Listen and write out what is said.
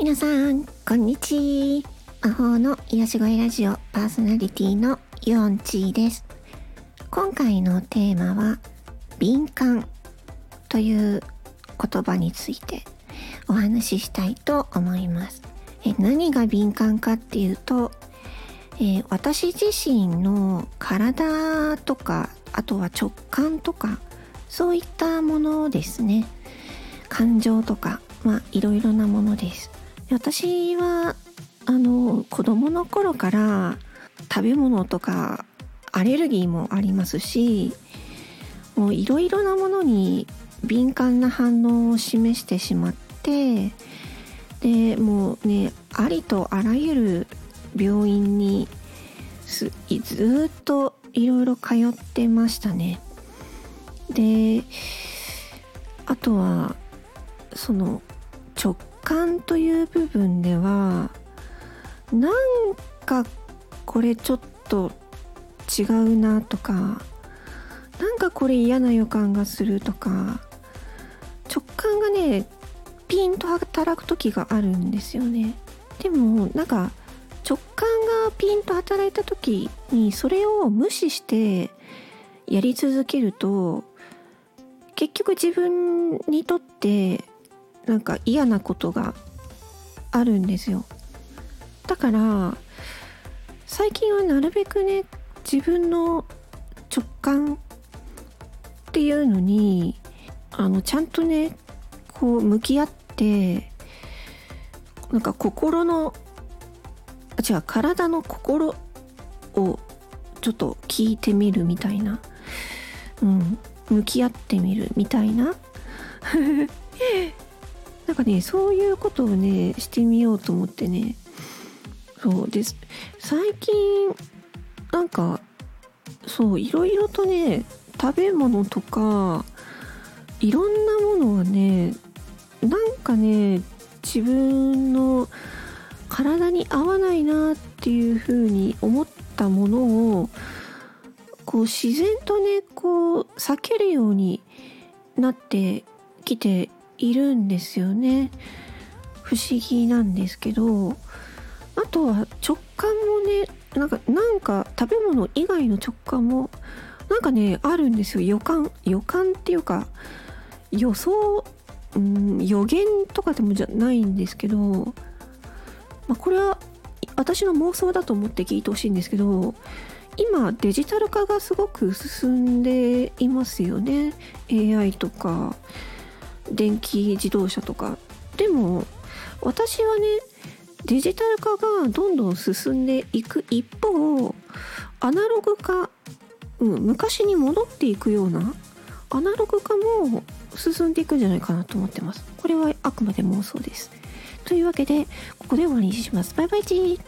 皆さんこんにちは。魔法の癒し声ラジオパーソナリティのヨンチーです。今回のテーマは敏感という言葉についてお話ししたいと思います。え何が敏感かっていうと、えー、私自身の体とかあとは直感とかそういったものですね。感情とかまあいろいろなものです。私はあの子供の頃から食べ物とかアレルギーもありますしもういろいろなものに敏感な反応を示してしまってでもうねありとあらゆる病院にずっといろいろ通ってましたね。であとはその直感という部分ではなんかこれちょっと違うなとかなんかこれ嫌な予感がするとか直感がねピンと働く時があるんですよね。でもなんか直感がピンと働いた時にそれを無視してやり続けると結局自分にとってなんか嫌なことがあるんですよ。だから最近はなるべくね自分の直感っていうのにあのちゃんとねこう向き合ってなんか心のあ違う体の心をちょっと聞いてみるみたいな、うん、向き合ってみるみたいな。なんかねそういうことをねしてみようと思ってね。そうです最近なんかそういろいろとね食べ物とかいろんなものはねなんかね自分の体に合わないなっていうふうに思ったものをこう自然とねこう避けるようになってきているんですよね。不思議なんですけどあとは直感もねなんかなんか食べ物以外の直感もなんかねあるんですよ。予感予感っていうか予想うん予言とかでもじゃないんですけど、まあ、これは私の妄想だと思って聞いてほしいんですけど今デジタル化がすごく進んでいますよね。AI とか。電気自動車とか。でも私はねデジタル化がどんどん進んでいく一方アナログ化、うん、昔に戻っていくようなアナログ化も進んでいくんじゃないかなと思ってます。これはあくまで妄想です。というわけでここで終わりにします。バイバイチー。